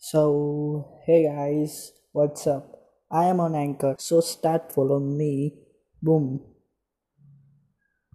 So, hey guys, what's up? I am on Anchor, so start follow me. Boom.